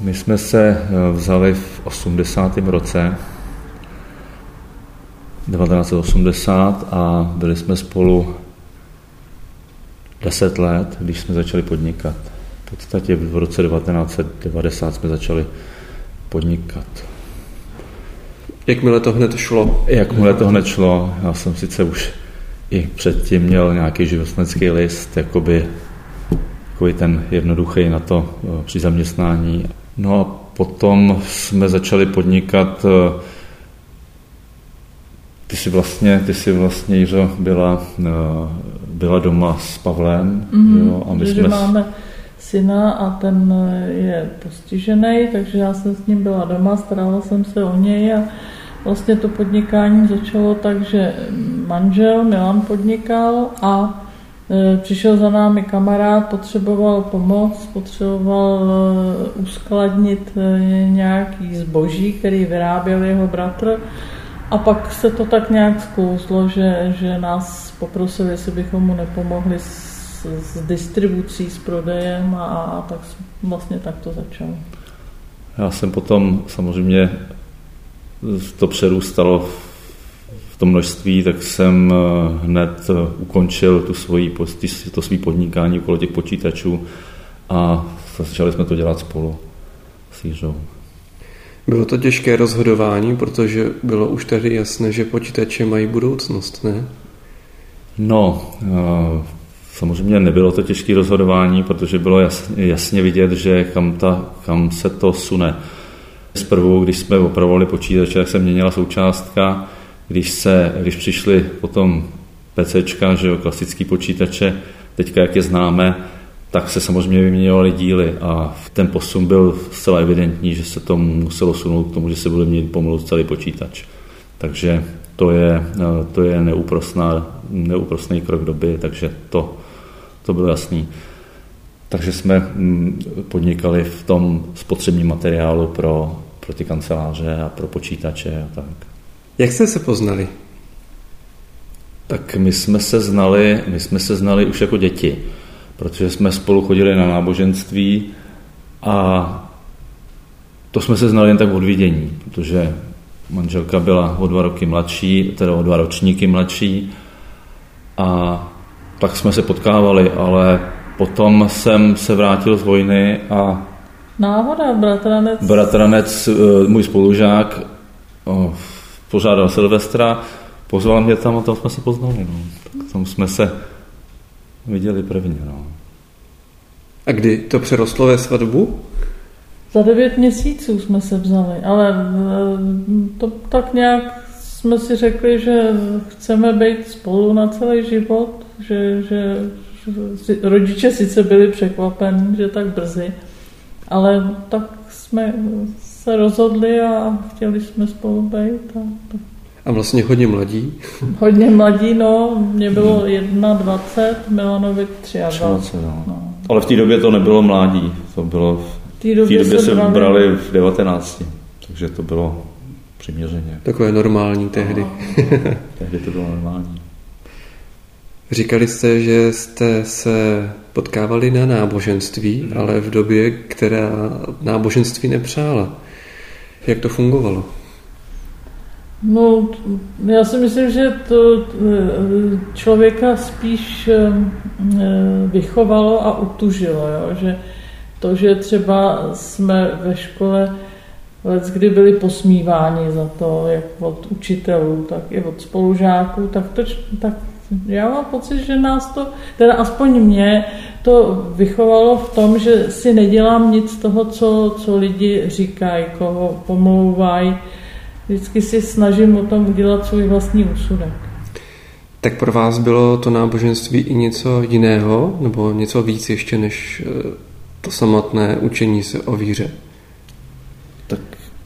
My jsme se eh, vzali v 80. roce 1980 a byli jsme spolu 10 let, když jsme začali podnikat. V podstatě v roce 1990 jsme začali podnikat. Jakmile to hned šlo? Jakmile to hned šlo, já jsem sice už i předtím měl nějaký živostnický list, jakoby takový ten jednoduchý na to eh, při zaměstnání. No a potom jsme začali podnikat eh, ty jsi vlastně, ty jsi vlastně, Jiřo, byla, eh, byla doma s Pavlem. Mm-hmm, jo, a my jsme... máme syna a ten je postižený, takže já jsem s ním byla doma, starala jsem se o něj a vlastně to podnikání začalo tak, že manžel Milan podnikal a přišel za námi kamarád, potřeboval pomoc, potřeboval e, uskladnit e, nějaký zboží, který vyráběl jeho bratr. A pak se to tak nějak zkouzlo, že, že nás poprosili, jestli bychom mu nepomohli s, s distribucí, s prodejem a, a tak vlastně tak to začalo. Já jsem potom samozřejmě to přerůstalo v tom množství, tak jsem eh, hned eh, ukončil tu svoji, to svý podnikání okolo těch počítačů a začali jsme to dělat spolu s Jiřou. Bylo to těžké rozhodování, protože bylo už tady jasné, že počítače mají budoucnost, ne? No, eh, samozřejmě nebylo to těžké rozhodování, protože bylo jasně, jasně vidět, že kam, ta, kam se to sune. Zprvu, když jsme opravovali počítače, tak se měnila součástka. Když, se, když přišly potom PCčka, že jo, klasický počítače, teďka jak je známe, tak se samozřejmě vyměňovaly díly a ten posun byl zcela evidentní, že se to muselo sunout k tomu, že se bude mít pomalu celý počítač. Takže to je, to je neúprostná, neúprostný krok doby, takže to, to bylo jasný. Takže jsme mm, podnikali v tom spotřebním materiálu pro, pro ty kanceláře a pro počítače a tak. Jak jste se poznali? Tak my jsme se znali, my jsme se znali už jako děti, protože jsme spolu chodili na náboženství a to jsme se znali jen tak od vidění, protože manželka byla o dva roky mladší, teda o dva ročníky mladší a tak jsme se potkávali, ale Potom jsem se vrátil z vojny a Náhoda, bratranec. Bratranec, eh, můj spolužák, pořádal Silvestra, pozval mě tam a tam jsme se poznali. No. Tak tam jsme se viděli prvně. No. A kdy to přerostlo ve svatbu? Za devět měsíců jsme se vzali, ale eh, to tak nějak jsme si řekli, že chceme být spolu na celý život, že, že rodiče sice byli překvapeni, že tak brzy, ale tak jsme se rozhodli a chtěli jsme spolu být. A, a vlastně hodně mladí? Hodně mladí, no. Mě bylo 21, Milanovi 23. no. No. Ale v té době to nebylo mládí. To bylo v té době, době se brali... brali v 19. Takže to bylo přiměřeně. Takové normální tehdy. No. tehdy to bylo normální. Říkali jste, že jste se potkávali na náboženství, mm. ale v době, která náboženství nepřála. Jak to fungovalo? No, já si myslím, že to člověka spíš eh, vychovalo a utužilo, jo? že to, že třeba jsme ve škole kdy byli posmíváni za to, jak od učitelů, tak i od spolužáků, tak, to, tak já mám pocit, že nás to, teda aspoň mě, to vychovalo v tom, že si nedělám nic z toho, co, co lidi říkají, koho pomlouvají. Vždycky si snažím o tom udělat svůj vlastní úsudek. Tak pro vás bylo to náboženství i něco jiného, nebo něco víc ještě než eh, to samotné učení se o víře? Tak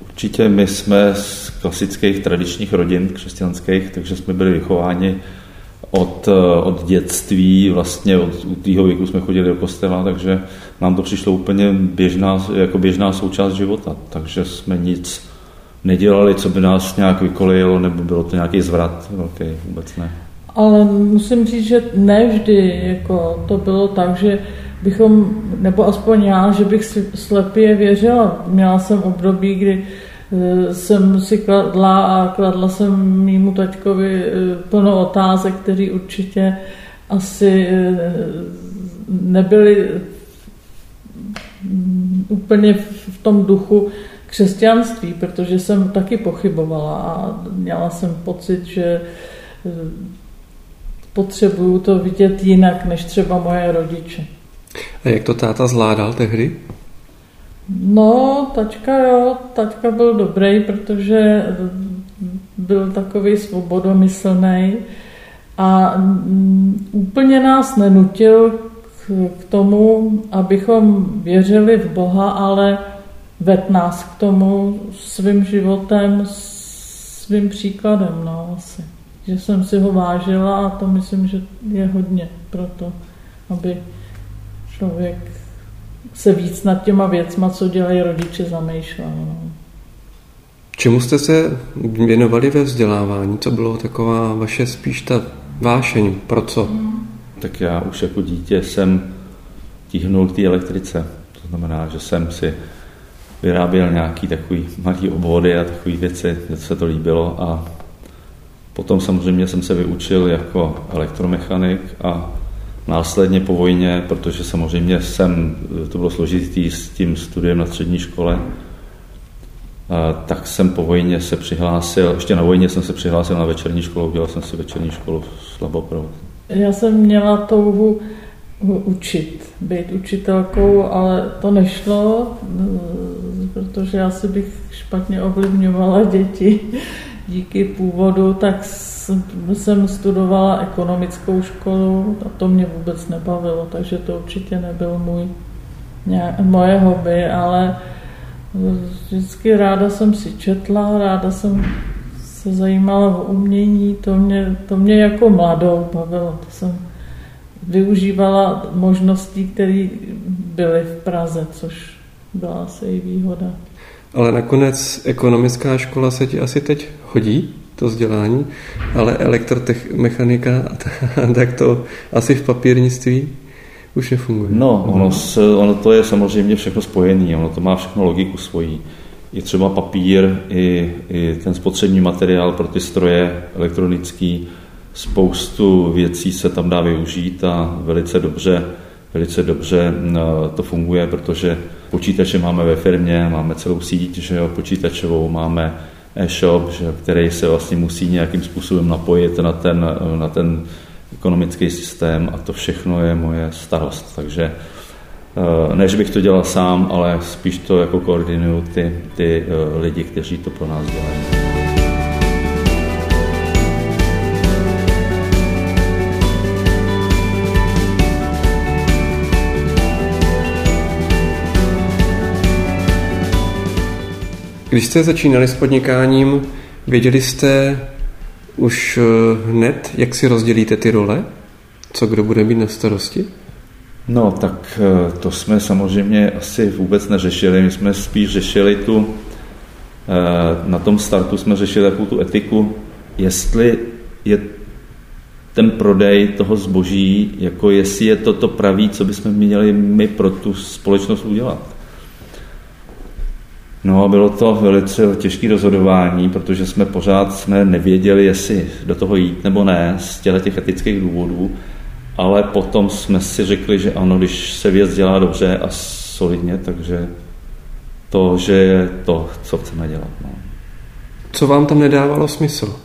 určitě my jsme z klasických tradičních rodin křesťanských, takže jsme byli vychováni od, eh, od dětství, vlastně od tého věku jsme chodili do kostela, takže nám to přišlo úplně běžná, jako běžná součást života, takže jsme nic nedělali, co by nás nějak vykolejilo, nebo bylo to nějaký zvrat velký, vůbec ne. Ale musím říct, že ne vždy jako to bylo tak, že bychom, nebo aspoň já, že bych slepě věřila. Měla jsem období, kdy jsem si kladla a kladla jsem mýmu taťkovi eh, plno otázek, které určitě asi nebyly mm, úplně v tom duchu křesťanství, protože jsem taky pochybovala a měla jsem pocit, že potřebuju to vidět jinak než třeba moje rodiče. A jak to táta zvládal tehdy? No, tačka jo, tačka byl dobrý, protože byl takový svobodomyslný a mm, úplně nás nenutil k, k tomu, abychom věřili v Boha, ale ved nás k tomu svým životem, svým příkladem, no asi. Že jsem si ho vážila a to myslím, že je hodně pro to, aby člověk se víc nad těma věcma, co dělají rodiče, zamýšlel. No. Čemu jste se věnovali ve vzdělávání? Co bylo taková vaše spíš ta vášeň? Pro co? Hmm. Tak já už jako dítě jsem tíhnul k té elektrice. To znamená, že jsem si vyráběl nějaký takový malý obvody a takové věci, že se to líbilo a Potom samozřejmě jsem se vyučil jako elektromechanik a následně po vojně, protože samozřejmě jsem, to bylo složitý s tím studiem na střední škole, tak jsem po vojně se přihlásil, ještě na vojně jsem se přihlásil na večerní školu, udělal jsem si večerní školu Slaboprovod. Já jsem měla touhu učit, být učitelkou, ale to nešlo, protože já si bych špatně ovlivňovala děti díky původu, tak jsem studovala ekonomickou školu a to mě vůbec nebavilo, takže to určitě nebyl můj, nějak, moje hobby, ale vždycky ráda jsem si četla, ráda jsem se zajímala o umění, to mě, to mě jako mladou bavilo, to jsem využívala možností, které byly v Praze, což byla asi i výhoda. Ale nakonec ekonomická škola se ti asi teď hodí, to vzdělání, ale elektromechanika, tak to asi v papírnictví už nefunguje. No, ono, se, ono to je samozřejmě všechno spojené, ono to má všechno logiku svojí. Je třeba papír, i, i ten spotřební materiál pro ty stroje elektronický, spoustu věcí se tam dá využít a velice dobře, velice dobře to funguje, protože počítače máme ve firmě, máme celou síť že jo, počítačovou, máme e-shop, že, který se vlastně musí nějakým způsobem napojit na ten, na ten ekonomický systém a to všechno je moje starost. Takže eh, ne, že bych to dělal sám, ale spíš to jako koordinuju ty, ty eh, lidi, kteří to pro nás dělají. Když jste začínali s podnikáním, věděli jste už eh, hned, jak si rozdělíte ty role? Co kdo bude mít na starosti? No, tak eh, to jsme samozřejmě asi vůbec neřešili. My jsme spíš řešili tu, eh, na tom startu jsme řešili takovou tu etiku, jestli je ten prodej toho zboží, jako jestli je to to pravý, co bychom měli my pro tu společnost udělat. No a bylo to velice těžké rozhodování, protože jsme pořád jsme nevěděli, jestli do toho jít nebo ne z těchto těch etických důvodů, ale potom jsme si řekli, že ano, když se věc dělá dobře a solidně, takže to, že je to, co chceme dělat. No. Co vám tam nedávalo smysl?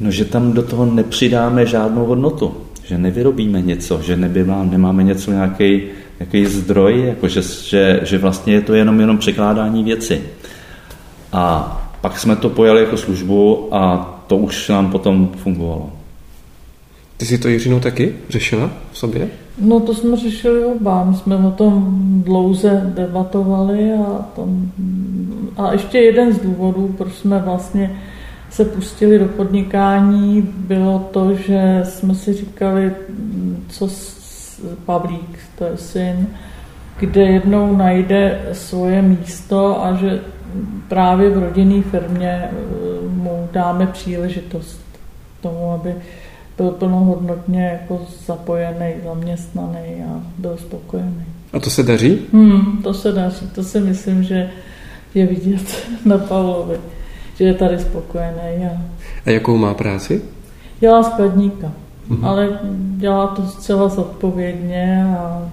No, že tam do toho nepřidáme žádnou hodnotu, že nevyrobíme něco, že nemáme něco nějaký jaký zdroj, jako že, že, že vlastně je to jenom, jenom překládání věci. A pak jsme to pojali jako službu a to už nám potom fungovalo. Ty jsi to Jiřinu taky řešila v sobě? No to jsme řešili oba, my jsme o tom dlouze debatovali a, tom, a ještě jeden z důvodů, proč jsme vlastně se pustili do podnikání, bylo to, že jsme si říkali, co Pavlík, to je syn, kde jednou najde svoje místo a že právě v rodinné firmě eh, mu dáme příležitost tomu, aby byl plnohodnotně jako zapojený, zaměstnaný a byl spokojený. A to se daří? Hmm, to se daří. To si myslím, že je vidět na Pavlovi, že je tady spokojený. A, a jakou má práci? Dělá skladníka, mm-hmm. ale dělá to zcela zodpovědně a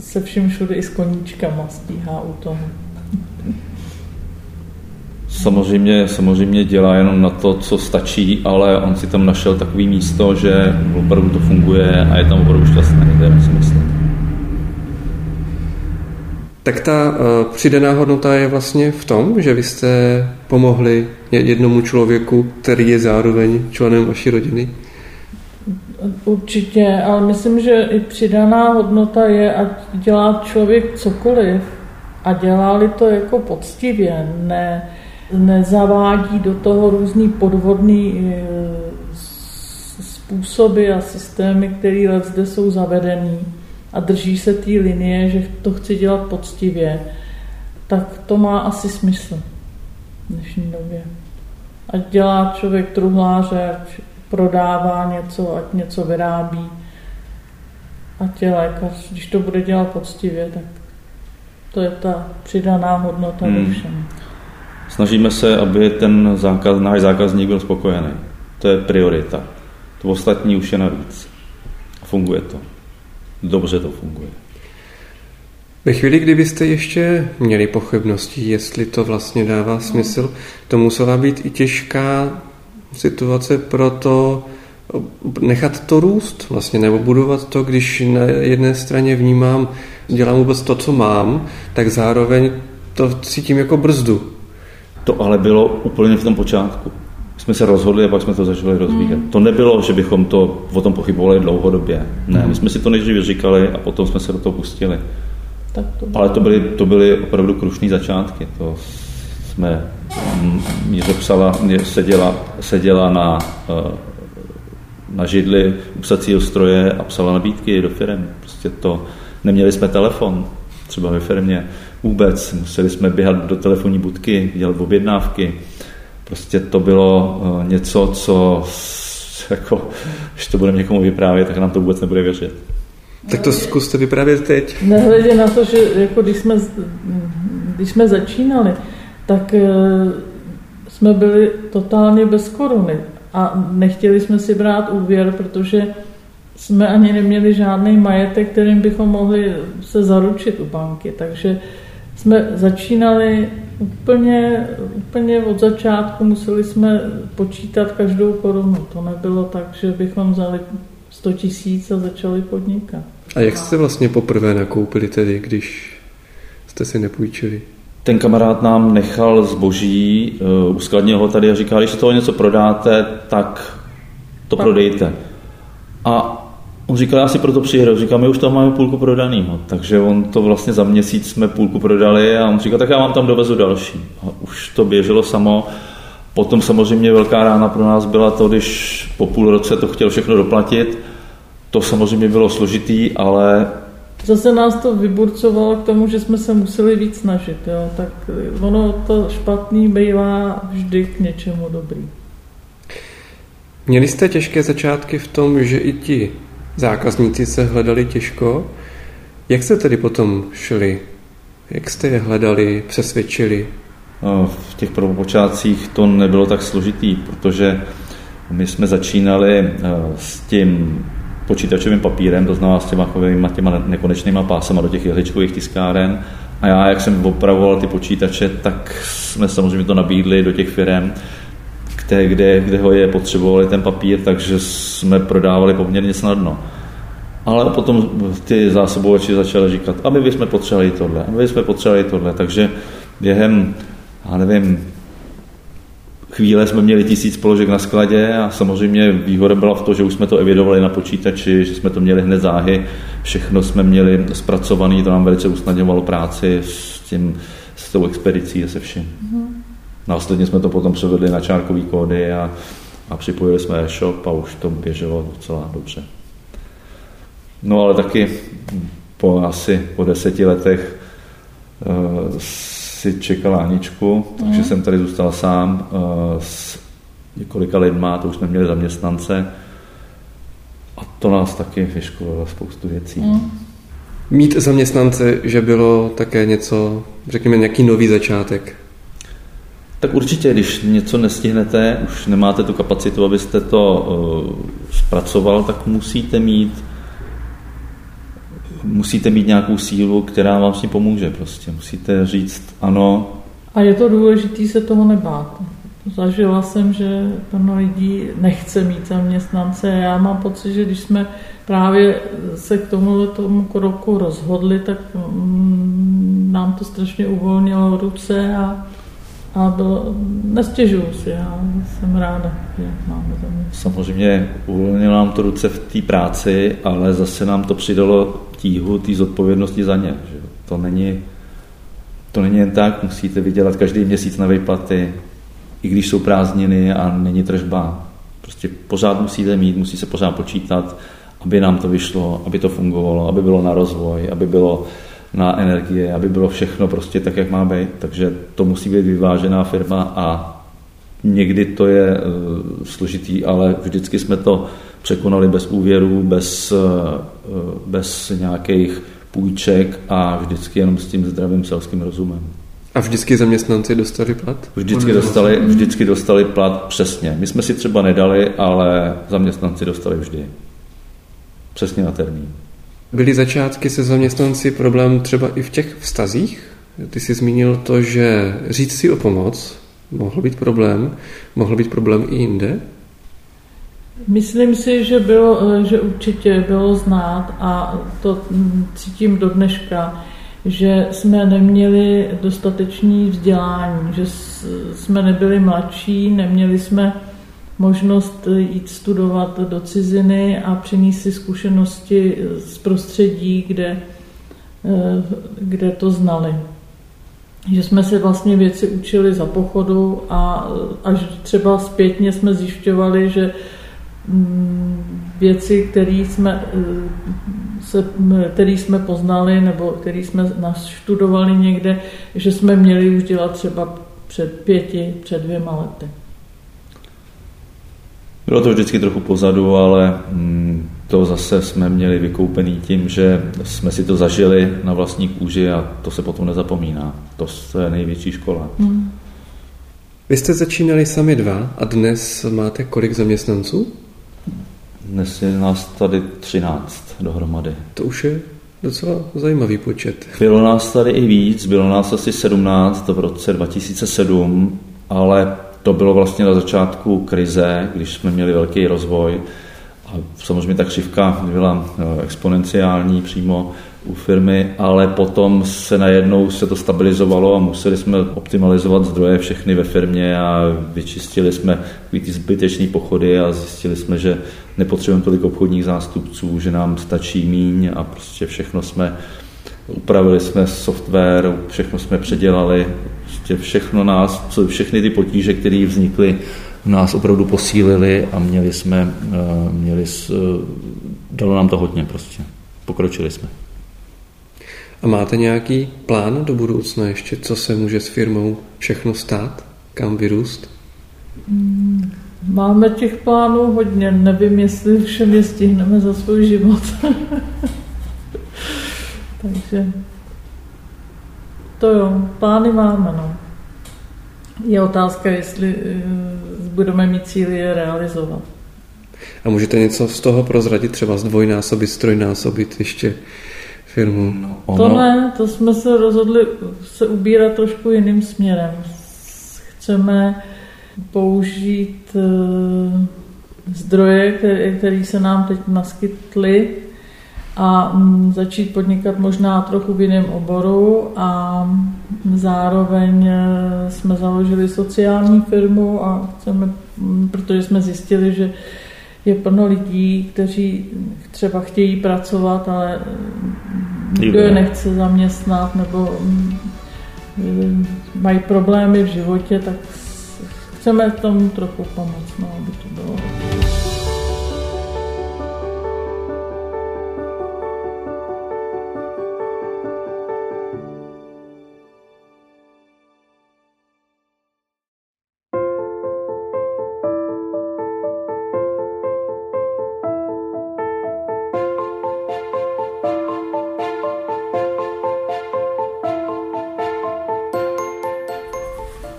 se vším všude i s koníčkama stíhá u toho. Samozřejmě, samozřejmě dělá jenom na to, co stačí, ale on si tam našel takový místo, že opravdu to funguje a je tam opravdu šťastný, teda si myslím. Tak ta uh, přidaná hodnota je vlastně v tom, že vy jste pomohli jednomu člověku, který je zároveň členem vaší rodiny? Určitě, ale myslím, že i přidaná hodnota je, ať dělá člověk cokoliv a dělá to jako poctivě, ne, nezavádí do toho různý podvodný e, způsoby a systémy, které zde jsou zavedený a drží se té linie, že to chci dělat poctivě, tak to má asi smysl v dnešní době. Ať dělá člověk truhláře, ať prodává něco, ať něco vyrábí, ať je lékař, když to bude dělat poctivě, tak to je ta přidaná hodnota hmm. ve všem. Snažíme se, aby ten zákaz, náš zákazník byl spokojený. To je priorita. To ostatní už je navíc. Funguje to. Dobře to funguje. Ve chvíli, kdy byste ještě měli pochybnosti, jestli to vlastně dává smysl, to musela být i těžká situace pro to nechat to růst vlastně, nebo budovat to, když na jedné straně vnímám, dělám vůbec to, co mám, tak zároveň to cítím jako brzdu. To ale bylo úplně v tom počátku. Jsme se rozhodli a pak jsme to začali rozvíjet. Mm. To nebylo, že bychom to o tom pochybovali dlouhodobě. Ne, mm. my jsme si to nejdřív říkali a potom jsme se do toho pustili. Tak to ale to byly, to byly opravdu krušné začátky. To jsme, Míře psala, seděla, seděla na, eh, na židli u psacího stroje a psala nabídky do firm. Prostě to, neměli jsme telefon, třeba ve firmě vůbec. Museli jsme běhat do telefonní budky, dělat objednávky. Prostě to bylo eh, něco, co jako, když to budeme někomu vyprávět, tak nám to vůbec nebude věřit. Tak to zkuste vyprávět teď. Nehledě na to, že jako když, jsme, když jsme začínali, tak eh, jsme byli totálně bez koruny a nechtěli jsme si brát úvěr, protože jsme ani neměli žádný majetek, kterým bychom mohli se zaručit u banky. Takže jsme začínali úplně, úplně od začátku, museli jsme počítat každou korunu. To nebylo tak, že bychom vzali 100 tisíc a začali podnikat. A jak jste vlastně poprvé nakoupili tedy, když jste si nepůjčili? Ten kamarád nám nechal zboží, uh, uskladnil ho tady a říkal, když toho něco prodáte, tak to Pak. prodejte. A On říkal, já si proto přijedu. Říkal, my už tam máme půlku prodanýho. Takže on to vlastně za měsíc jsme půlku prodali a on říkal, tak já vám tam dovezu další. A už to běželo samo. Potom samozřejmě velká rána pro nás byla to, když po půl roce to chtěl všechno doplatit. To samozřejmě bylo složitý, ale Zase nás to vyburcovalo k tomu, že jsme se museli víc snažit. Jo? Tak ono to špatný bývá vždy k něčemu dobrý. Měli jste těžké začátky v tom, že i ti zákazníci se hledali těžko. Jak jste tedy potom šli? Jak jste je hledali, přesvědčili? No, v těch prvopočátcích to nebylo tak složitý, protože my jsme začínali eh, s tím počítačovým papírem, to znamená s těma, těma nekonečnýma pásama do těch jehličkových tiskáren. A já, jak jsem opravoval ty počítače, tak jsme samozřejmě to nabídli do těch firm, kde, kde, kde ho je potřebovali ten papír, takže jsme prodávali poměrně snadno. Ale potom ty zásobovači začaly říkat, a my bychom potřebovali tohle, a my bychom potřebovali tohle, takže během, já nevím, chvíle jsme měli tisíc položek na skladě a samozřejmě výhoda byla v tom, že už jsme to evidovali na počítači, že jsme to měli hned záhy, všechno jsme měli zpracované, to nám velice usnadňovalo práci s, tím, s tou expedicí a se vším. Mm-hmm. Následně jsme to potom převedli na čárkový kódy a, a připojili jsme e-shop a už to běželo docela dobře. No ale taky po asi po deseti letech uh, si čekala Aničku, takže mm. jsem tady zůstal sám uh, s několika lidma, to už jsme měli zaměstnance A to nás taky vyškolilo spoustu věcí. Mm. Mít zaměstnance, že bylo také něco, řekněme, nějaký nový začátek. Tak určitě, když něco nestihnete, už nemáte tu kapacitu, abyste to uh, zpracoval, tak musíte mít musíte mít nějakou sílu, která vám s tím pomůže prostě. Musíte říct ano. A je to důležité se toho nebát. Zažila jsem, že plno lidí nechce mít zaměstnance. Já mám pocit, že když jsme právě se k tomuhle tomu kroku rozhodli, tak mm, nám to strašně uvolnilo ruce a, a bylo, nestěžuju si, já jsem ráda, že máme zaměstnance. Samozřejmě uvolnilo nám to ruce v té práci, ale zase nám to přidalo tíhu té zodpovědnosti za ně. Že? To, není, to není jen tak, musíte vydělat každý měsíc na výplaty, i když jsou prázdniny a není tržba. Prostě pořád musíte mít, musí se pořád počítat, aby nám to vyšlo, aby to fungovalo, aby bylo na rozvoj, aby bylo na energie, aby bylo všechno prostě tak, jak má být. Takže to musí být vyvážená firma a někdy to je uh, složitý, ale vždycky jsme to překonali bez úvěrů, bez, uh, bez nějakých půjček a vždycky jenom s tím zdravým selským rozumem. A vždycky zaměstnanci dostali plat? Vždycky dostali, vždycky dostali plat přesně. My jsme si třeba nedali, ale zaměstnanci dostali vždy. Přesně na termín. Byly začátky se zaměstnanci problém třeba i v těch vztazích? Ty jsi zmínil to, že říct si o pomoc mohl být problém, mohl být problém i jinde? Myslím si, že, bylo, že určitě bylo znát a to cítím do dneška, že jsme neměli dostatečný vzdělání, že jsme nebyli mladší, neměli jsme možnost jít studovat do ciziny a přinést si zkušenosti z prostředí, kde, eh, kde to znali. Že jsme se vlastně věci učili za pochodu a až třeba zpětně jsme zjišťovali, že mm, věci, které jsme, eh, se, který jsme poznali nebo které jsme naštudovali někde, že jsme měli už dělat třeba před pěti, před dvěma lety. Bylo to vždycky trochu pozadu, ale mm, to zase jsme měli vykoupený tím, že jsme si to zažili na vlastní kůži a to se potom nezapomíná. To je největší škola. Hmm. Vy jste začínali sami dva a dnes máte kolik zaměstnanců? Dnes je nás tady 13 dohromady. To už je docela zajímavý počet. Bylo nás tady i víc, bylo nás asi 17 v roce 2007, ale to bylo vlastně na začátku krize, když jsme měli velký rozvoj a samozřejmě ta křivka byla eh, exponenciální přímo u firmy, ale potom se najednou se to stabilizovalo a museli jsme optimalizovat zdroje všechny ve firmě a vyčistili jsme ty zbytečné pochody a zjistili jsme, že nepotřebujeme tolik obchodních zástupců, že nám stačí míň a prostě všechno jsme upravili jsme software, všechno jsme předělali, prostě všechno nás, všechny ty potíže, které vznikly, nás opravdu posílili a měli jsme, eh, měli, eh, dalo nám to hodně prostě. Pokročili jsme. A máte nějaký plán do budoucna ještě, co se může s firmou všechno stát, kam vyrůst? Hmm, máme těch plánů hodně, nevím, jestli všem je stihneme za svůj život. Takže to jo, plány máme, no. Je otázka, jestli uh, budeme mít cíly je realizovat. A můžete něco z toho prozradit, třeba zdvojnásobit, strojnásobit ještě firmu? No, ono... To ne, to jsme se rozhodli se ubírat trošku jiným směrem. Chceme použít uh, zdroje, které se nám teď naskytly a mm, začít podnikat možná trochu v jiném oboru a zároveň e, jsme založili sociální firmu a chceme, mm, protože jsme zjistili, že je plno lidí, kteří třeba chtějí pracovat, ale nikdo je nechce zaměstnat nebo mm, mají problémy v životě, tak chceme tomu trochu pomoct, no, aby to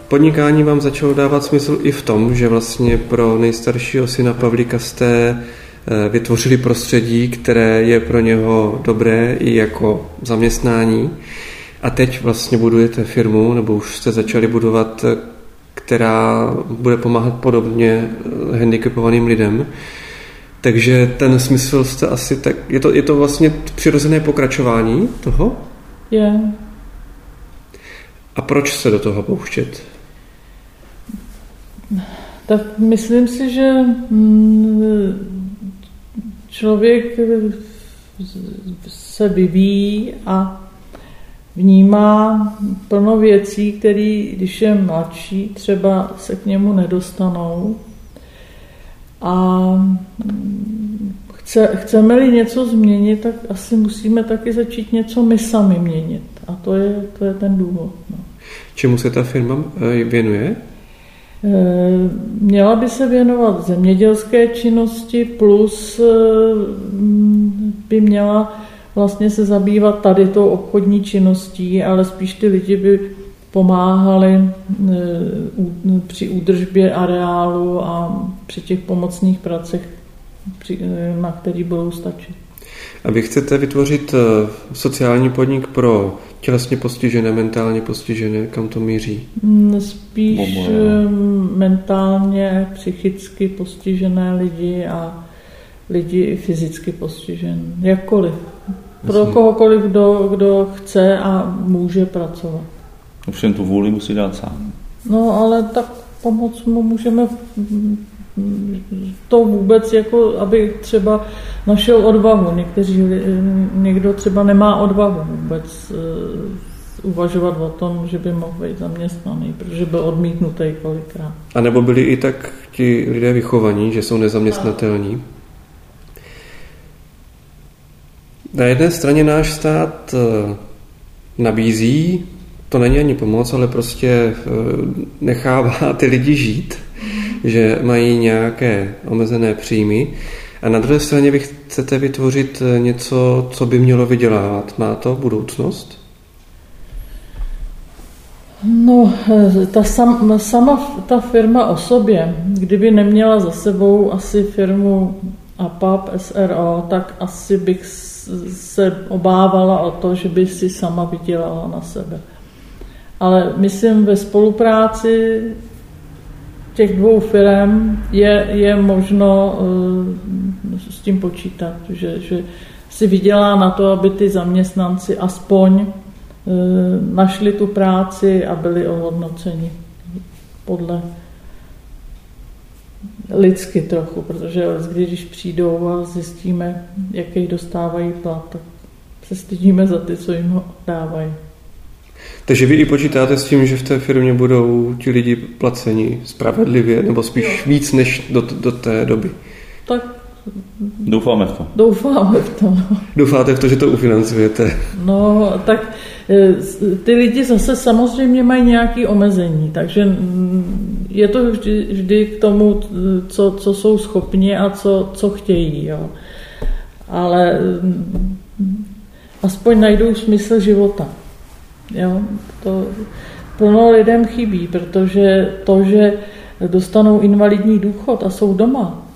podnikání vám začalo dávat smysl i v tom, že vlastně pro nejstaršího syna Pavlíka jste eh, vytvořili prostředí, které je pro něho dobré i jako zaměstnání. A teď vlastně budujete firmu, nebo už jste začali budovat, která bude pomáhat podobně eh, handicapovaným lidem. Takže ten smysl jste asi tak... Je to, je to vlastně přirozené pokračování toho? Je. A proč se do toho pouštět? Tak myslím si, že mm, člověk se vyvíjí a vnímá plno věcí, které, když je mladší, třeba se k němu nedostanou. A mm, chce, chceme-li něco změnit, tak asi musíme taky začít něco my sami měnit. A to je, to je ten důvod. No. Čemu se ta firma eh, věnuje? Eh, měla by se věnovat zemědělské činnosti plus eh, by měla vlastně se zabývat tady tou obchodní činností, ale spíš ty lidi by pomáhali při údržbě areálu a při těch pomocných pracech, na který budou stačit. A vy chcete vytvořit sociální podnik pro tělesně postižené, mentálně postižené, kam to míří? Mm, spíš Momo, mentálně, psychicky postižené lidi a lidi fyzicky postižené. Jakkoliv. Pro Jasně. kohokoliv, kdo, kdo chce a může pracovat. Ovšem tu vůli musí dát sám. No ale tak pomoc mu můžeme to vůbec, jako aby třeba našel odvahu. Někteří, někdo třeba nemá odvahu vůbec uh, uvažovat o tom, že by mohl být zaměstnaný, protože byl odmítnutý kolikrát. A nebo byli i tak ti lidé vychovaní, že jsou nezaměstnatelní? Na jedné straně náš stát eh, nabízí, to není ani pomoc, ale prostě eh, nechává ty lidi žít že mají nějaké omezené příjmy. A na druhé straně vy chcete vytvořit něco, co by mělo vydělávat. Má to budoucnost? No, ta sam, sama ta firma o sobě, kdyby neměla za sebou asi firmu APAP, SRO, tak asi bych se obávala o to, že by si sama vydělala na sebe. Ale myslím, ve spolupráci těch dvou firm je, je možno uh, s tím počítat, že, že si vydělá na to, aby ty zaměstnanci aspoň uh, našli tu práci a byli ohodnoceni podle lidsky trochu, protože když přijdou a zjistíme, jaký dostávají plat, tak se stydíme za ty, co jim ho dávají. Takže vy i počítáte s tím, že v té firmě budou ti lidi placeni spravedlivě, nebo spíš jo. víc než do, do té doby? Tak Doufáme v to. Doufáme v to. Doufáte v to, že to ufinancujete? No, tak e, ty lidi zase samozřejmě mají nějaké omezení, takže mm, je to vždy, vždy k tomu, co, co jsou schopni a co, co chtějí. Jo. Ale mm, aspoň najdou smysl života. Jo? To plno lidem chybí, protože to, že dostanou invalidní důchod a jsou doma,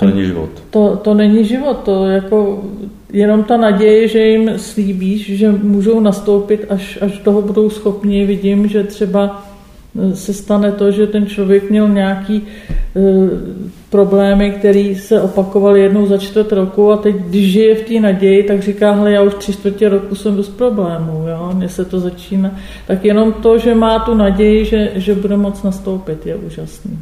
to není život. To, to není život, to jako jenom ta naděje, že jim slíbíš, že můžou nastoupit, až, až toho budou schopni. Vidím, že třeba se stane to, že ten člověk měl nějaký e, problémy, které se opakovaly jednou za čtvrt roku a teď, když žije v té naději, tak říká, hele, já už tři čtvrtě roku jsem bez problémů, jo, mně se to začíná. Tak jenom to, že má tu naději, že, že bude moc nastoupit, je úžasný.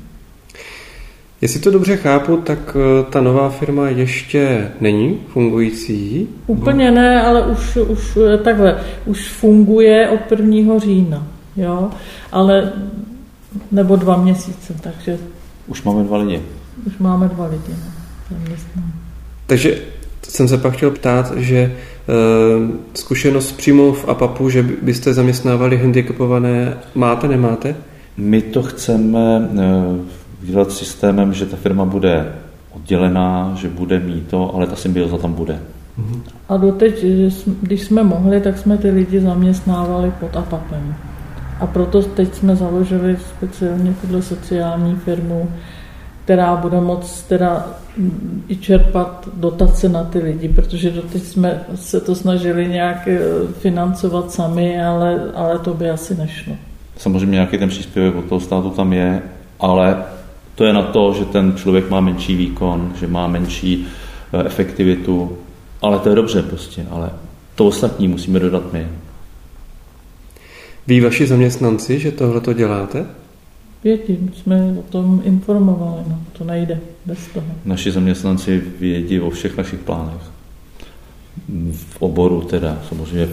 Jestli to dobře chápu, tak e, ta nová firma ještě není fungující? Úplně ne, ale už, už e, takhle, už funguje od 1. října jo, ale nebo dva měsíce, takže... Už máme dva lidi. Už máme dva lidi, no, Takže jsem se pak chtěl ptát, že e, zkušenost přímo v APAPu, že byste zaměstnávali handicapované, máte, nemáte? My to chceme e, dělat systémem, že ta firma bude oddělená, že bude mít to, ale ta symbioza tam bude. A doteď, když jsme mohli, tak jsme ty lidi zaměstnávali pod APAPem. A proto teď jsme založili speciálně tuhle sociální firmu, která bude moct teda i čerpat dotace na ty lidi, protože doteď jsme se to snažili nějak eh, financovat sami, ale, ale to by asi nešlo. Samozřejmě nějaký ten příspěvek od toho státu tam je, ale to je na to, že ten člověk má menší výkon, že má menší eh, efektivitu, ale to je dobře prostě, ale to ostatní musíme dodat my. Ví vaši zaměstnanci, že tohle to děláte? Vědí, jsme o tom informovali, no, to nejde bez toho. Naši zaměstnanci vědí o všech našich plánech. V oboru teda, samozřejmě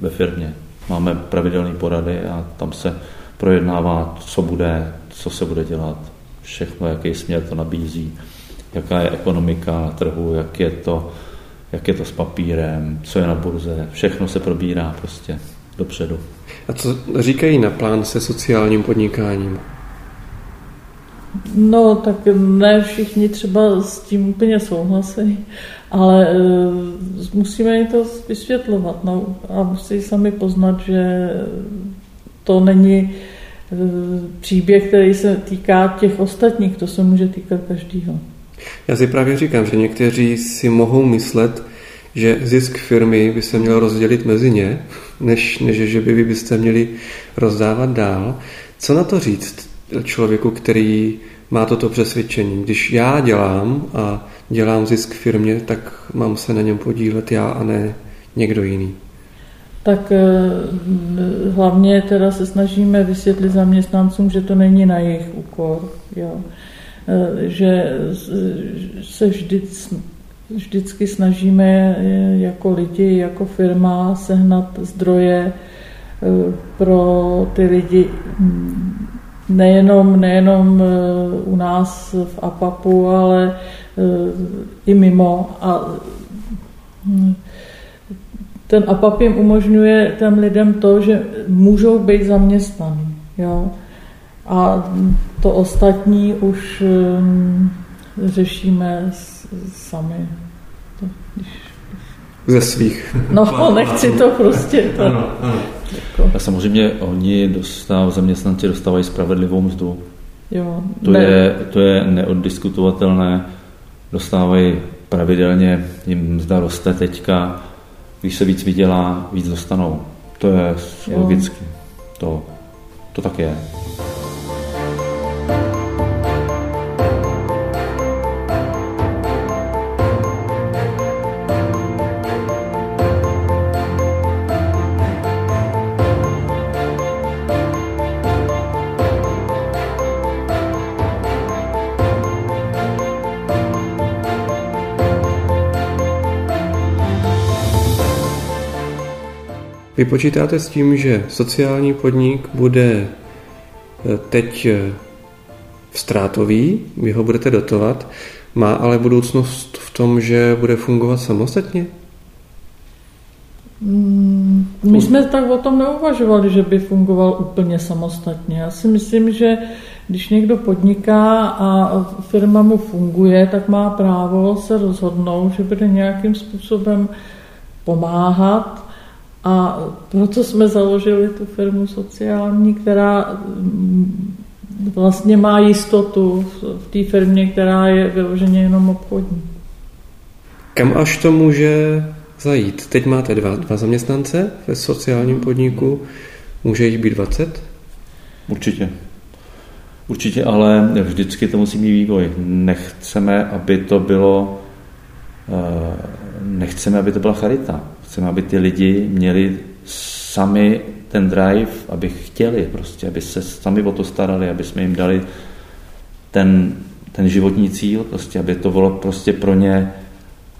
ve firmě. Máme pravidelné porady a tam se projednává, co bude, co se bude dělat, všechno, jaký směr to nabízí, jaká je ekonomika na trhu, jak je to, jak je to s papírem, co je na burze, všechno se probírá prostě dopředu. A co říkají na plán se sociálním podnikáním? No, tak ne všichni třeba s tím úplně souhlasí, ale e, musíme jim to vysvětlovat no, a musí sami poznat, že to není e, příběh, který se týká těch ostatních, to se může týkat každého. Já si právě říkám, že někteří si mohou myslet, že zisk firmy by se měl rozdělit mezi ně, než, než že by vy byste měli rozdávat dál. Co na to říct člověku, který má toto přesvědčení? Když já dělám a dělám zisk firmě, tak mám se na něm podílet já a ne někdo jiný. Tak eh, hlavně teda se snažíme vysvětlit zaměstnancům, že to není na jejich úkor. Jo. Eh, že se vždy vždycky snažíme eh, jako lidi, jako firma sehnat zdroje eh, pro ty lidi mm, nejenom, nejenom eh, u nás v APAPu, ale i mimo. A hm, ten APAP jim umožňuje těm lidem to, že můžou být zaměstnaní. Jo? A to ostatní už řešíme sami. To, když... Ze svých. No, nechci to prostě. To... Ano, ano. Jako... A samozřejmě oni dostávají, zaměstnanci dostávají spravedlivou mzdu. Jo, to, ne... je, to je neoddiskutovatelné. Dostávají pravidelně, jim mzda roste teďka. Když se víc vydělá, víc dostanou. To je logicky. To, to tak je. Vy počítáte s tím, že sociální podnik bude eh, teď eh, ztrátový, vy ho budete dotovat, má ale budoucnost v tom, že bude fungovat samostatně? Mm, my jsme tak o tom neuvažovali, že by fungoval úplně samostatně. Já si myslím, že když někdo podniká a firma mu funguje, tak má právo se rozhodnout, že bude nějakým způsobem pomáhat a proto jsme založili tu firmu sociální, která mm, vlastně má jistotu v té firmě, která je vyloženě jenom obchodní. Kam až to může zajít? Teď máte dva, dva zaměstnance ve sociálním podniku, může jich být 20? Určitě. Určitě, ale vždycky to musí mít vývoj. Nechceme, aby to bylo eh, nechceme, aby to byla charita. Chceme, aby ty lidi měli sami ten drive, aby chtěli prostě, aby se sami o to starali, aby jsme jim dali ten, ten životní cíl, prostě, aby to bylo prostě pro ně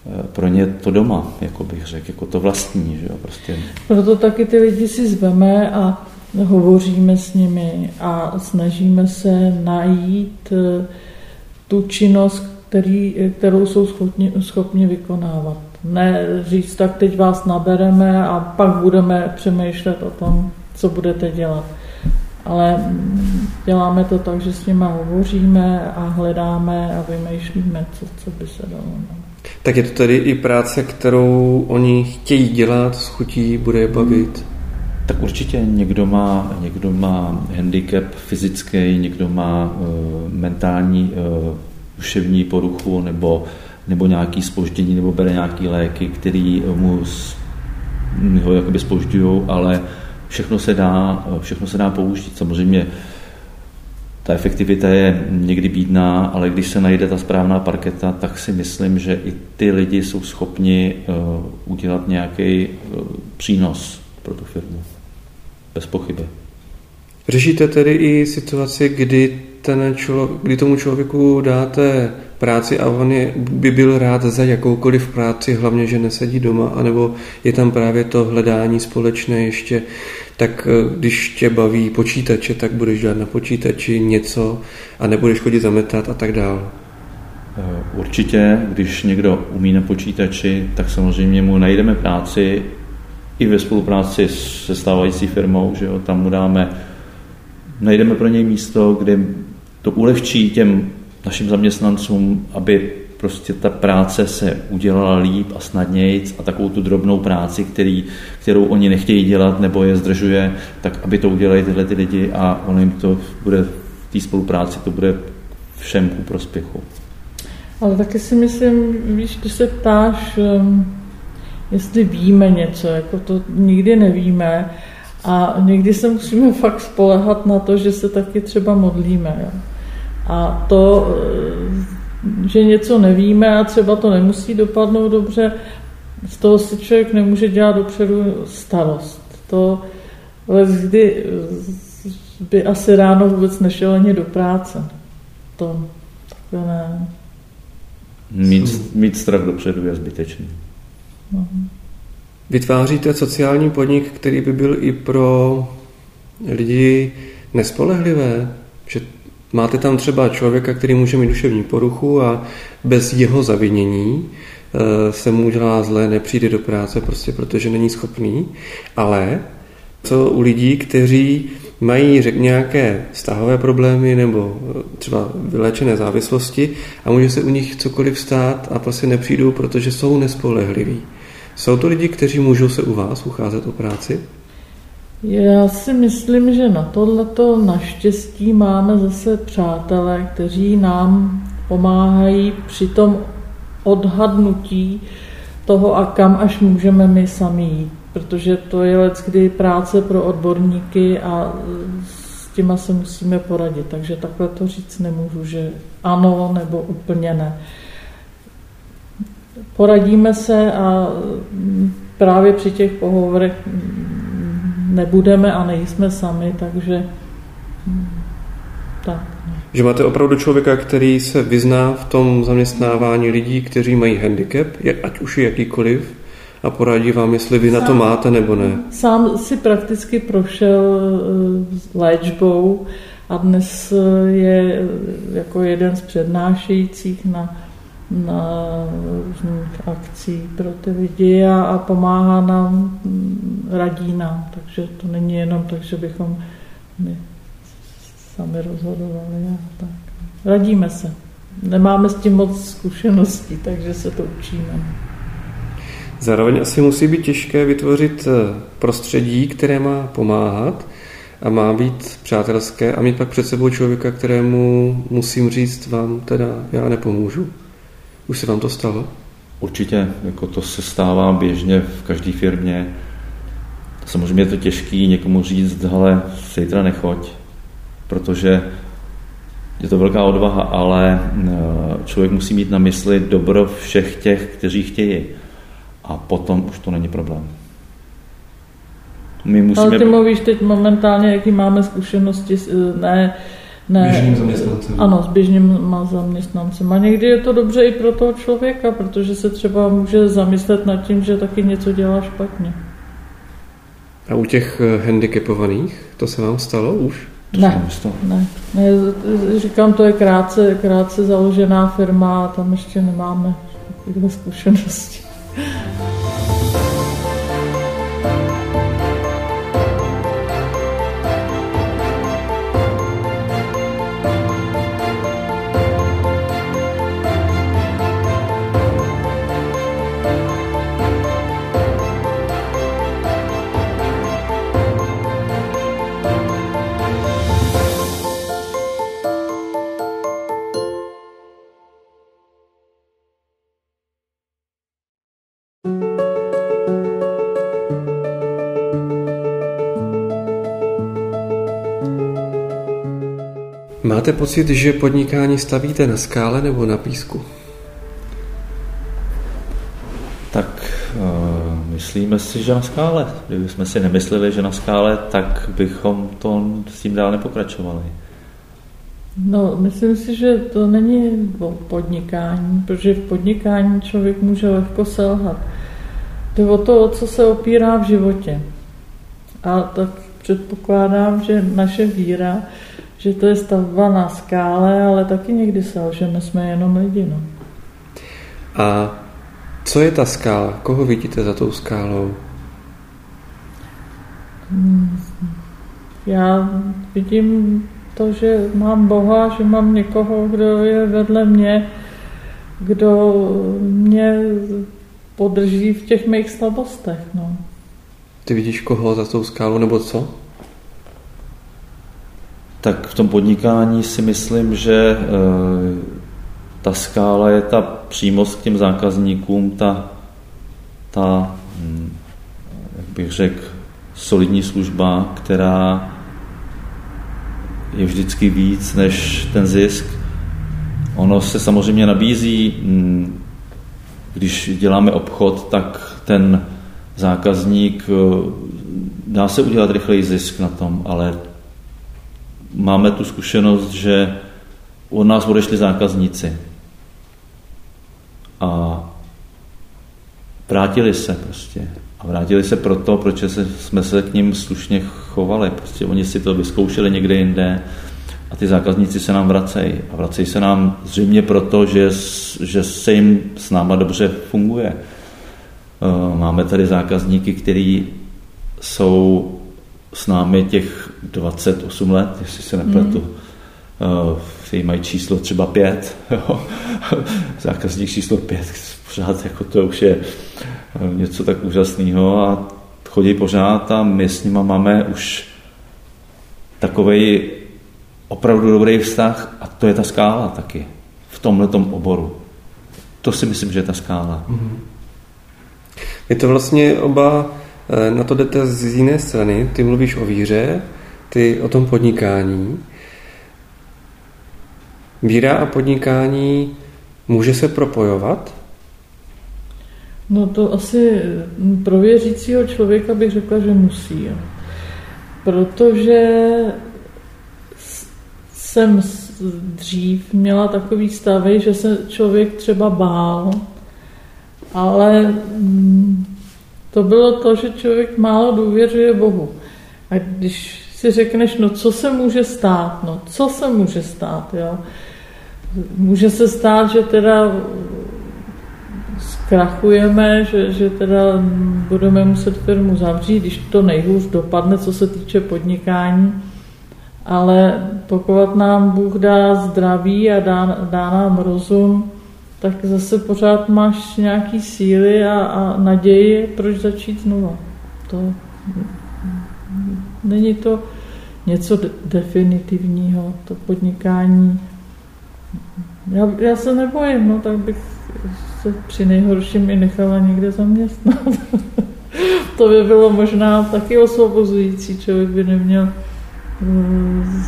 eh, pro ně to doma, jako bych řekl, jako to vlastní. Že jo, prostě. Proto taky ty lidi si zveme a hovoříme s nimi a snažíme se najít eh, tu činnost, který, kterou jsou schopni, schopni vykonávat. Ne říct, tak teď vás nabereme a pak budeme přemýšlet o tom, co budete dělat. Ale děláme to tak, že s nimi hovoříme a hledáme a vymýšlíme, co, co by se dalo. No. Tak je to tedy i práce, kterou oni chtějí dělat, s chutí bude je bavit? Tak určitě někdo má, někdo má handicap fyzický, někdo má uh, mentální uh, duševní poruchu nebo, nebo nějaký spoždění, nebo bere nějaký léky, který mu ho jakoby spožďují, ale všechno se dá, všechno se dá použít. Samozřejmě ta efektivita je někdy bídná, ale když se najde ta správná parketa, tak si myslím, že i ty lidi jsou schopni uh, udělat nějaký přínos pro tu firmu. Bez pochyby. Řešíte tedy i situaci, kdy, ten člo, kdy tomu člověku dáte práci a on je, by byl rád za jakoukoliv práci, hlavně, že nesedí doma, anebo je tam právě to hledání společné ještě, tak eh, když tě baví počítače, tak budeš dělat na počítači něco a nebudeš chodit zametat a tak dále. Eh, určitě, když někdo umí na počítači, tak samozřejmě mu najdeme práci i ve spolupráci se stávající firmou, že jo, tam mu dáme, najdeme pro něj místo, kde to ulehčí těm našim zaměstnancům, aby prostě ta práce se udělala líp a snadněji a takovou tu drobnou práci, který, kterou oni nechtějí dělat nebo je zdržuje, tak aby to udělali tyhle ty lidi a ono jim to bude v té spolupráci, to bude všem ku prospěchu. Ale taky si myslím, víš, když se ptáš, um, jestli víme něco, jako to nikdy nevíme a někdy se musíme fakt spolehat na to, že se taky třeba modlíme. Jo. A to, eh, že něco nevíme a třeba to nemusí dopadnout dobře, z toho si člověk nemůže dělat dopředu starost. To kdy eh, by asi ráno vůbec nešel ani do práce. To takhle ne. Mít, mít strach dopředu je zbytečný. No. Vytváříte sociální podnik, který by byl i pro lidi nespolehlivé, že Máte tam třeba člověka, který může mít duševní poruchu a bez jeho zavinění eh, se mu udělá zlé, nepřijde do práce, prostě protože není schopný, ale co u lidí, kteří mají řek, nějaké vztahové problémy nebo eh, třeba vylečené závislosti a může se u nich cokoliv stát a prostě nepřijdou, protože jsou nespolehliví. Jsou to lidi, kteří můžou se u vás ucházet o práci? Já si myslím, že na tohleto naštěstí máme zase přátelé, kteří nám pomáhají při tom odhadnutí toho a kam až můžeme my sami jít. Protože to je let, kdy práce pro odborníky a s těma se musíme poradit. Takže takhle to říct nemůžu, že ano nebo úplně ne. Poradíme se a právě při těch pohovorech nebudeme a nejsme sami, takže hm, tak. No. Že máte opravdu člověka, který se vyzná v tom zaměstnávání lidí, kteří mají handicap, ať už je jakýkoliv, a poradí vám, jestli vy sám, na to máte nebo ne. Sám si prakticky prošel eh, léčbou a dnes eh, je eh, jako jeden z přednášejících na na různých akcí pro ty lidi a, a pomáhá nám, mm, radí nám. Takže to není jenom tak, že bychom my sami rozhodovali a tak. Radíme se. Nemáme s tím moc zkušeností, takže se to učíme. Zároveň asi musí být těžké vytvořit eh, prostředí, které má pomáhat a má být přátelské a mít pak před sebou člověka, kterému musím říct vám teda já nepomůžu. Už se vám to stalo? Určitě, jako to se stává běžně v každé firmě. Samozřejmě je to těžký někomu říct, ale zítra nechoď, protože je to velká odvaha, ale eh, člověk musí mít na mysli dobro všech těch, kteří chtějí. A potom už to není problém. My musíme... Ale ty mluvíš teď momentálně, jaký máme zkušenosti, ne ne, běžným zaměstnancem. Ano, s běžným zaměstnancem. A někdy je to dobře i pro toho člověka, protože se třeba může zamyslet nad tím, že taky něco dělá špatně. A u těch eh, handicapovaných, to se vám stalo už? To ne, ne, ne, říkám, to je krátce, krátce založená firma a tam ještě nemáme takové zkušenosti. Máte pocit, že podnikání stavíte na skále nebo na písku? Tak uh, myslíme si, že na skále. Kdybychom si nemysleli, že na skále, tak bychom to s tím dál nepokračovali. No, myslím si, že to není o podnikání, protože v podnikání člověk může lehko selhat. Jde o to, o co se opírá v životě. A tak předpokládám, že naše víra, že to je stavba na skále, ale taky někdy selžeme, jsme jenom lidi. No. A co je ta skála? Koho vidíte za tou skálou? Já vidím to, že mám Boha, že mám někoho, kdo je vedle mě, kdo mě podrží v těch mých slabostech. No. Ty vidíš koho za tou skálu nebo co? Tak v tom podnikání si myslím, že e, ta skála je ta přímost k těm zákazníkům, ta, ta hm, jak bych řekl, solidní služba, která je vždycky víc než ten zisk. Ono se samozřejmě nabízí, hm, když děláme obchod, tak ten zákazník, eh, dá se udělat rychlej zisk na tom, ale máme tu zkušenost, že od nás odešli zákazníci a vrátili se prostě. A vrátili se proto, proč jsme se k ním slušně chovali. Prostě oni si to vyzkoušeli někde jinde a ty zákazníci se nám vracejí. A vracejí se nám zřejmě proto, že, že se jim s náma dobře funguje. Eh, máme tady zákazníky, kteří jsou s námi těch 28 let, jestli se nepletu. Mm. Kteří mají číslo třeba 5. Zákazník číslo 5, pořád jako to už je eh, něco tak úžasného a chodí pořád a my s nima máme už takový opravdu dobrý vztah a to je ta skála taky v tomhle oboru. To si myslím, že je ta skála. Mm-hmm. Je to vlastně oba, na to jdete z jiné strany. Ty mluvíš o víře, ty o tom podnikání. Víra a podnikání může se propojovat? No to asi pro věřícího člověka bych řekla, že musí. Jo. Protože jsem dřív měla takový stavy, že se člověk třeba bál, ale mm, to bylo to, že člověk málo důvěřuje Bohu. A když si řekneš, no co se může stát, no co se může stát, jo. Může se stát, že teda zkrachujeme, že, že teda budeme muset firmu zavřít, když to nejhůř dopadne, co se týče podnikání. Ale pokud nám Bůh dá zdraví a dá, dá nám rozum, tak zase pořád máš nějaký síly a, a naději, proč začít znova. To není to něco definitivního, to podnikání. Já, já se nebojím, no tak bych se při nejhorším i nechala někde zaměstnat. to by bylo možná taky osvobozující, člověk by neměl mm,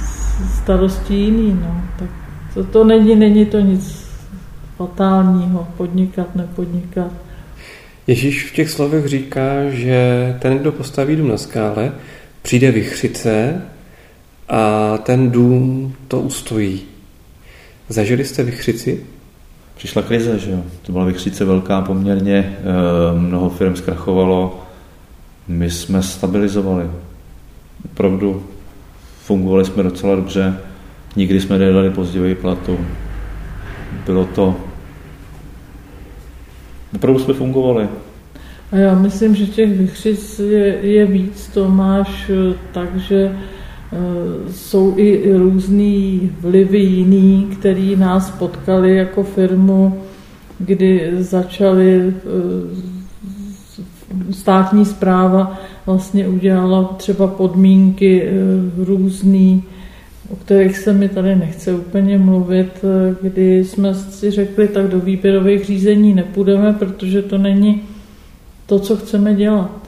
starosti jiný, no. Tak to, to není, není to nic fatálního, podnikat, nepodnikat. Ježíš v těch slovech říká, že ten, kdo postaví dům na skále, přijde vychřice a ten dům to ustojí. Zažili jste vychřici? Přišla krize, že jo. To byla vychřice velká poměrně, eh, mnoho firm zkrachovalo, my jsme stabilizovali. Opravdu fungovali jsme docela dobře, nikdy jsme nedali později platu. Bylo to opravdu jsme fungovali. A já myslím, že těch vychřic je, je víc. To máš eh, tak, že e, jsou i různý vlivy jiný, který nás potkali jako firmu, kdy začaly e, státní zpráva vlastně udělala třeba podmínky různý, o kterých se mi tady nechce úplně mluvit, kdy jsme si řekli, tak do výběrových řízení nepůjdeme, protože to není to, co chceme dělat.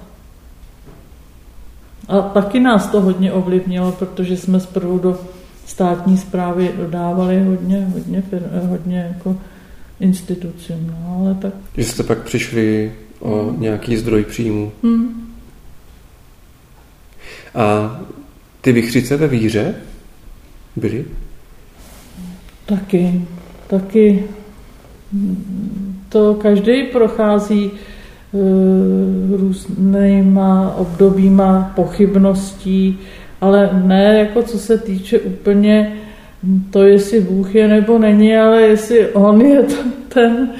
A taky nás to hodně ovlivnilo, protože jsme zprvu do státní zprávy dodávaly hodně, hodně, hodně jako institucím. No, ale tak... Že jste pak přišli o hmm. nějaký zdroj příjmu. Hmm. A ty vychřice ve víře byly? Taky, taky. To každý prochází uh, různýma obdobíma pochybností, ale ne jako co se týče úplně to, jestli Bůh je nebo není, ale jestli On je ten,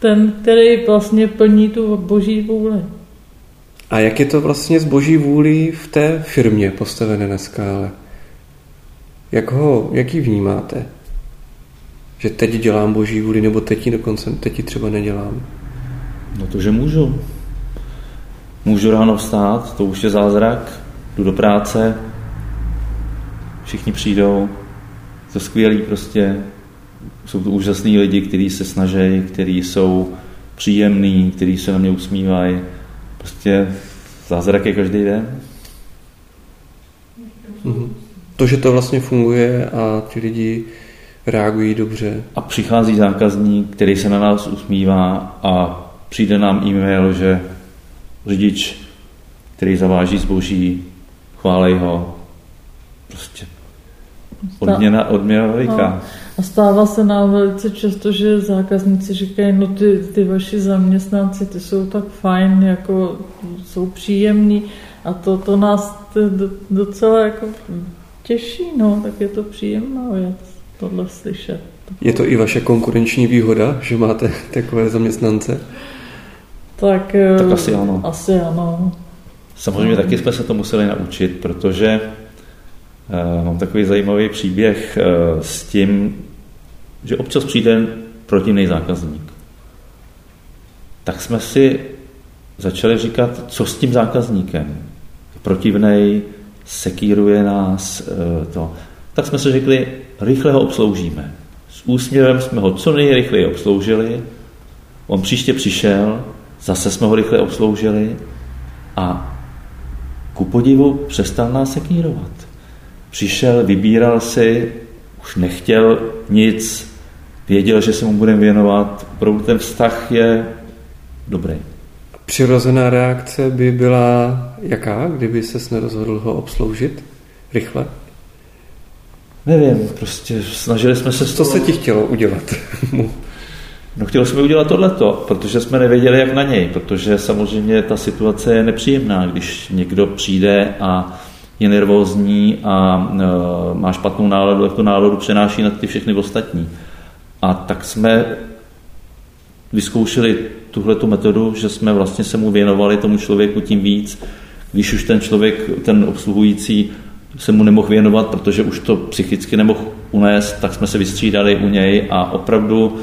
ten který vlastně plní tu boží vůli. A jak je to vlastně z boží vůli v té firmě postavené na skále? Jak ho, jak ji vnímáte? Že teď dělám boží vůli, nebo teď ji dokonce, teď ji třeba nedělám? No to, že můžu. Můžu ráno vstát, to už je zázrak, jdu do práce, všichni přijdou, to skvělý prostě, jsou to úžasní lidi, kteří se snaží, kteří jsou příjemní, kteří se na mě usmívají. Prostě zázrak je každý den. Mm-hmm. To, že to vlastně funguje a ti lidi reagují dobře. A přichází zákazník, který se na nás usmívá a přijde nám e-mail, že řidič, který zaváží zboží, chválej ho. Prostě odměna, odměna veliká. No. A stává se nám velice často, že zákazníci říkají, no ty, ty vaši zaměstnanci, ty jsou tak fajn, jako jsou příjemní a to, to nás docela jako těší, no, tak je to příjemná věc, tohle slyšet. Je to i vaše konkurenční výhoda, že máte takové zaměstnance? Tak, tak asi ano. Asi ano. Samozřejmě no. taky jsme se to museli naučit, protože uh, mám takový zajímavý příběh uh, s tím, že občas přijde protivný zákazník. Tak jsme si začali říkat, co s tím zákazníkem. Protivnej, sekíruje nás, uh, to. Tak jsme si řekli, rychle ho obsloužíme. S úsměvem jsme ho co nejrychleji obsloužili, on příště přišel, Zase jsme ho rychle obsloužili a ku podivu přestal nás sekírovat. Přišel, vybíral si, už nechtěl nic, věděl, že se mu budeme věnovat. Opravdu ten vztah je dobrý. Přirozená reakce by byla jaká, kdyby se nerozhodl ho obsloužit rychle? Nevím, prostě snažili jsme se... Co se ti chtělo udělat? No chtěli jsme udělat tohleto, protože jsme nevěděli, jak na něj, protože samozřejmě ta situace je nepříjemná, když někdo přijde a je nervózní a e, má špatnou náladu, jak tu náladu přenáší na ty všechny ostatní. A tak jsme vyzkoušeli tuhle tu metodu, že jsme vlastně se mu věnovali tomu člověku tím víc, když už ten člověk, ten obsluhující se mu nemohl věnovat, protože už to psychicky nemohl unést, tak jsme se vystřídali u něj a opravdu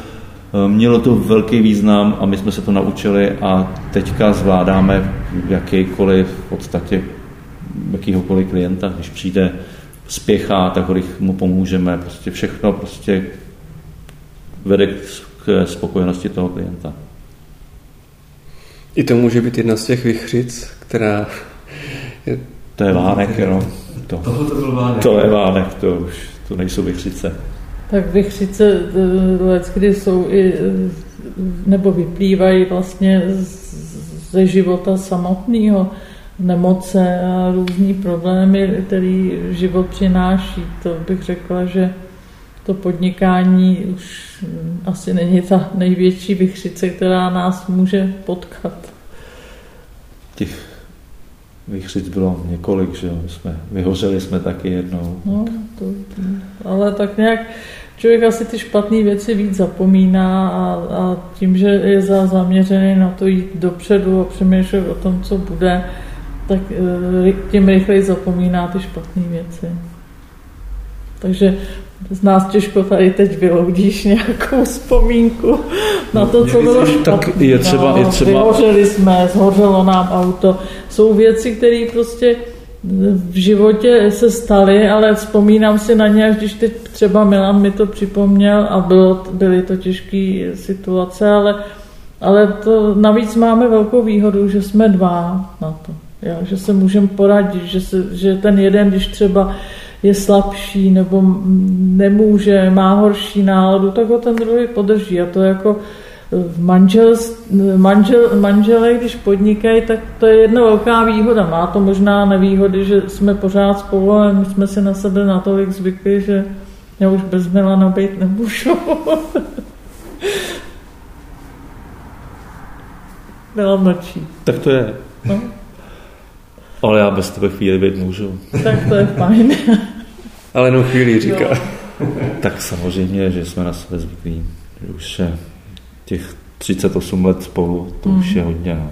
Eh, mělo to velký význam a my jsme se to naučili a teďka zvládáme jakýkoliv v podstatě jakýhokoliv klienta, když přijde spěchá, tak mu pomůžeme. Prostě všechno prostě vede k spokojenosti toho klienta. I to může být jedna z těch vychřic, která je... To je vánek, no. To, to byl vánek. To je vánek, to už to nejsou vychřice. Tak vychřice eh, let, kdy jsou i, eh, nebo vyplývají vlastně ze života samotného, nemoce a různý problémy, který život přináší. To bych řekla, že to podnikání už asi není ta největší vychřice, která nás může potkat. Těch vychřic bylo několik, že jo? Jsme, vyhořeli jsme taky jednou. No, to, ale tak nějak člověk asi ty špatné věci víc zapomíná a, a tím, že je za zaměřený na to jít dopředu a přemýšlet o tom, co bude, tak eh, tím rychleji zapomíná ty špatné věci. Takže z nás těžko tady teď vyloudíš nějakou vzpomínku na to, co bylo špatné. Tak je třeba, je třeba... Vyhořeli jsme, zhořelo nám auto. Jsou věci, které prostě v životě se staly, ale vzpomínám si na ně, až když teď třeba Milan mi to připomněl a bylo, byly to těžké situace, ale, ale to navíc máme velkou výhodu, že jsme dva na to. Jo, že se můžeme poradit, že, se, že ten jeden, když třeba je slabší nebo nemůže, má horší náladu, tak ho ten druhý podrží. A to jako manžel, manžel, manželé, když podnikají, tak to je jedna velká výhoda. Má to možná nevýhody, že jsme pořád spolu, ale my jsme si na sebe natolik zvykli, že já už bez Milana být nemůžu. Byla mlčí. Tak to je. No. Ale já bez tebe chvíli být můžu. Tak to je fajn. Ale jenom chvíli říká. Jo. tak samozřejmě, že jsme na sebe zvyklí. Už je těch 38 let spolu, to mm. už je mhm. hodně. No.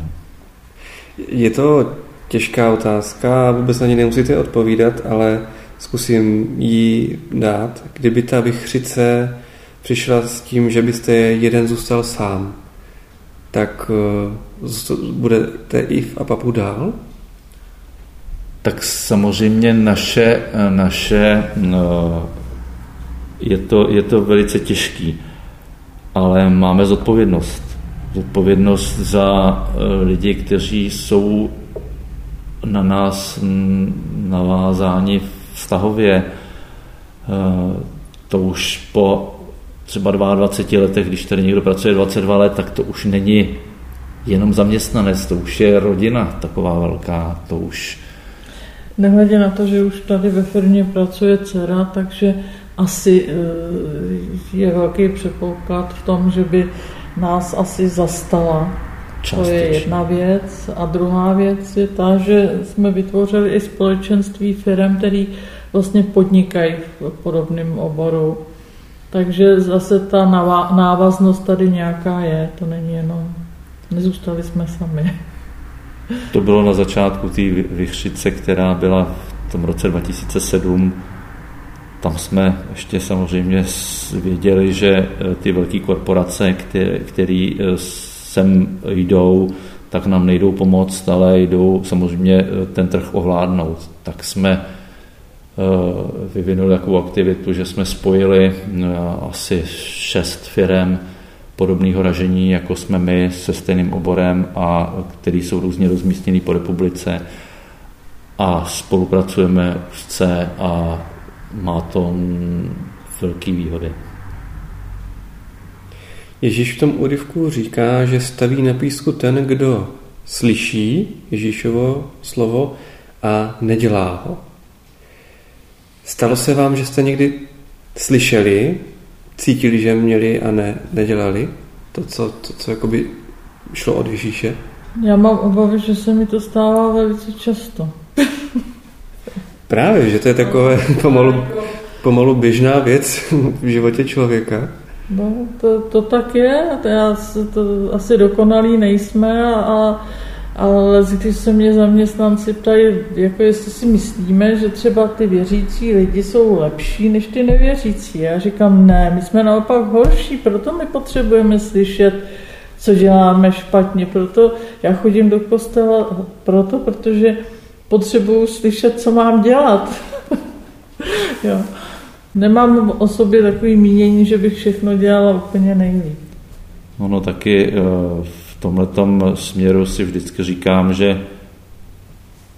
Je to těžká otázka, vůbec na ně nemusíte odpovídat, ale zkusím ji dát. Kdyby ta vychřice přišla s tím, že byste jeden zůstal sám, tak uh, budete i v APAPu dál? Tak samozřejmě naše, naše no, je, to, je to velice těžký, ale máme zodpovědnost. Zodpovědnost za eh, lidi, kteří jsou na nás navázáni vztahově. Eh, to už po třeba 22 letech, když tady někdo pracuje 22 let, tak to už není jenom zaměstnanec, to už je rodina taková velká, to už... Nehledě na to, že už tady ve firmě pracuje dcera, takže asi eh, je velký předpoklad v tom, že by nás asi zastala. Částečně. To je jedna věc. A druhá věc je ta, že jsme vytvořili i společenství firm, který vlastně podnikají v podobném oboru. Takže zase ta návaznost tady nějaká je, to není jenom, nezůstali jsme sami. To bylo na začátku té vychřice, která byla v tom roce 2007. Tam jsme ještě samozřejmě věděli, že eh, ty velké korporace, které eh, sem jdou, tak nám nejdou pomoct, ale jdou samozřejmě eh, ten trh ovládnout. Tak jsme vyvinuli takovou aktivitu, že jsme spojili asi šest firm podobného ražení, jako jsme my, se stejným oborem a který jsou různě rozmístěný po republice a spolupracujeme úzce a má to velké výhody. Ježíš v tom úryvku říká, že staví na písku ten, kdo slyší Ježíšovo slovo a nedělá ho. Stalo se vám, že jste někdy slyšeli, cítili, že měli a ne, nedělali to, co, to, co jakoby šlo od Ježíše? Já mám obavy, že se mi to stává velice často. Právě, že to je takové pomalu, pomalu běžná věc v životě člověka. No, to, to tak je, to, já, to asi dokonalí nejsme a, a ale když se mě zaměstnanci ptají, jako jestli si myslíme, že třeba ty věřící lidi jsou lepší než ty nevěřící. Já říkám, ne, my jsme naopak horší, proto my potřebujeme slyšet, co děláme špatně. Proto já chodím do kostela, proto, protože potřebuju slyšet, co mám dělat. jo. Nemám o sobě takový mínění, že bych všechno dělala úplně nejlíp. Ono taky uh tomhle směru si vždycky říkám, že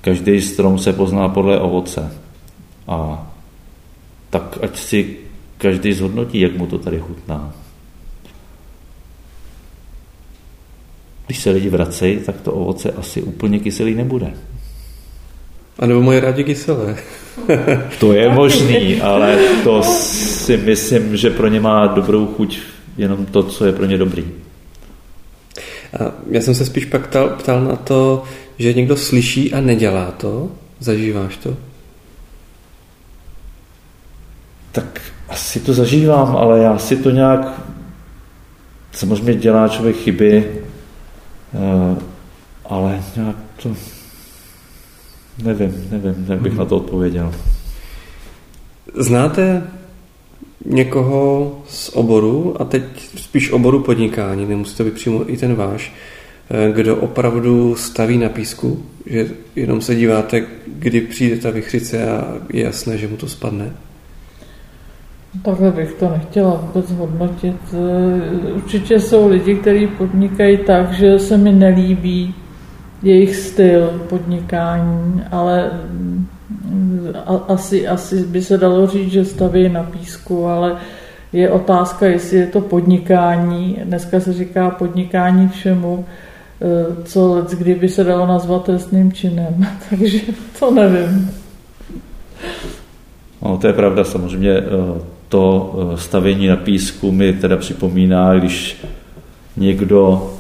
každý strom se pozná podle ovoce. A tak ať si každý zhodnotí, jak mu to tady chutná. Když se lidi vracejí, tak to ovoce asi úplně kyselý nebude. A nebo mají rádi kyselé. to je možný, ale to si myslím, že pro ně má dobrou chuť jenom to, co je pro ně dobrý. A já jsem se spíš pak ptal, ptal na to, že někdo slyší a nedělá to. Zažíváš to? Tak asi to zažívám, ale já si to nějak... Samozřejmě dělá člověk chyby, eh, ale nějak to... Nevím, nevím, jak bych na to odpověděl. Znáte někoho z oboru, a teď spíš oboru podnikání, nemusí to být přímo i ten váš, eh, kdo opravdu staví na písku, že jenom se díváte, kdy přijde ta vychřice a je jasné, že mu to spadne? Takhle bych to nechtěla vůbec hodnotit. Eh, určitě jsou lidi, kteří podnikají tak, že se mi nelíbí jejich styl podnikání, ale asi, asi by se dalo říct, že staví na písku, ale je otázka, jestli je to podnikání. Dneska se říká podnikání všemu, eh, co kdyby se dalo nazvat trestným činem. Takže to nevím. No, to je pravda, samozřejmě eh, to eh, stavění na písku mi teda připomíná, když někdo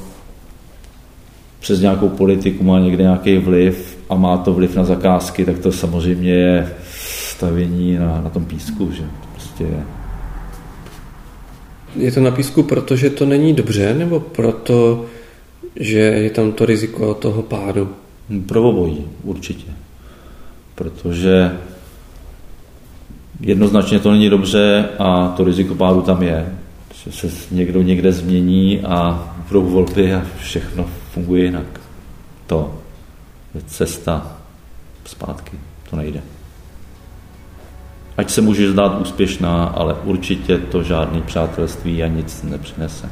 přes nějakou politiku má někde nějaký vliv a má to vliv na zakázky, tak to samozřejmě je stavění na, na tom písku, že prostě je. Je to na písku, protože to není dobře, nebo proto, že je tam to riziko toho pádu? Pro obojí, určitě. Protože jednoznačně to není dobře a to riziko pádu tam je. Že se někdo někde změní a budou volby a všechno funguje jinak. To cesta zpátky. To nejde. Ať se může zdát úspěšná, ale určitě to žádný přátelství a nic nepřinese.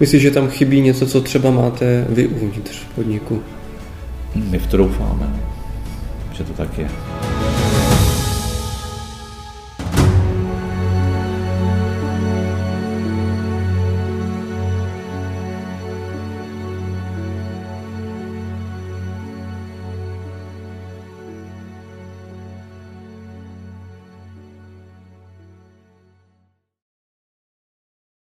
Myslíš, že tam chybí něco, co třeba máte vy uvnitř podniku? My v to doufáme, že to tak je.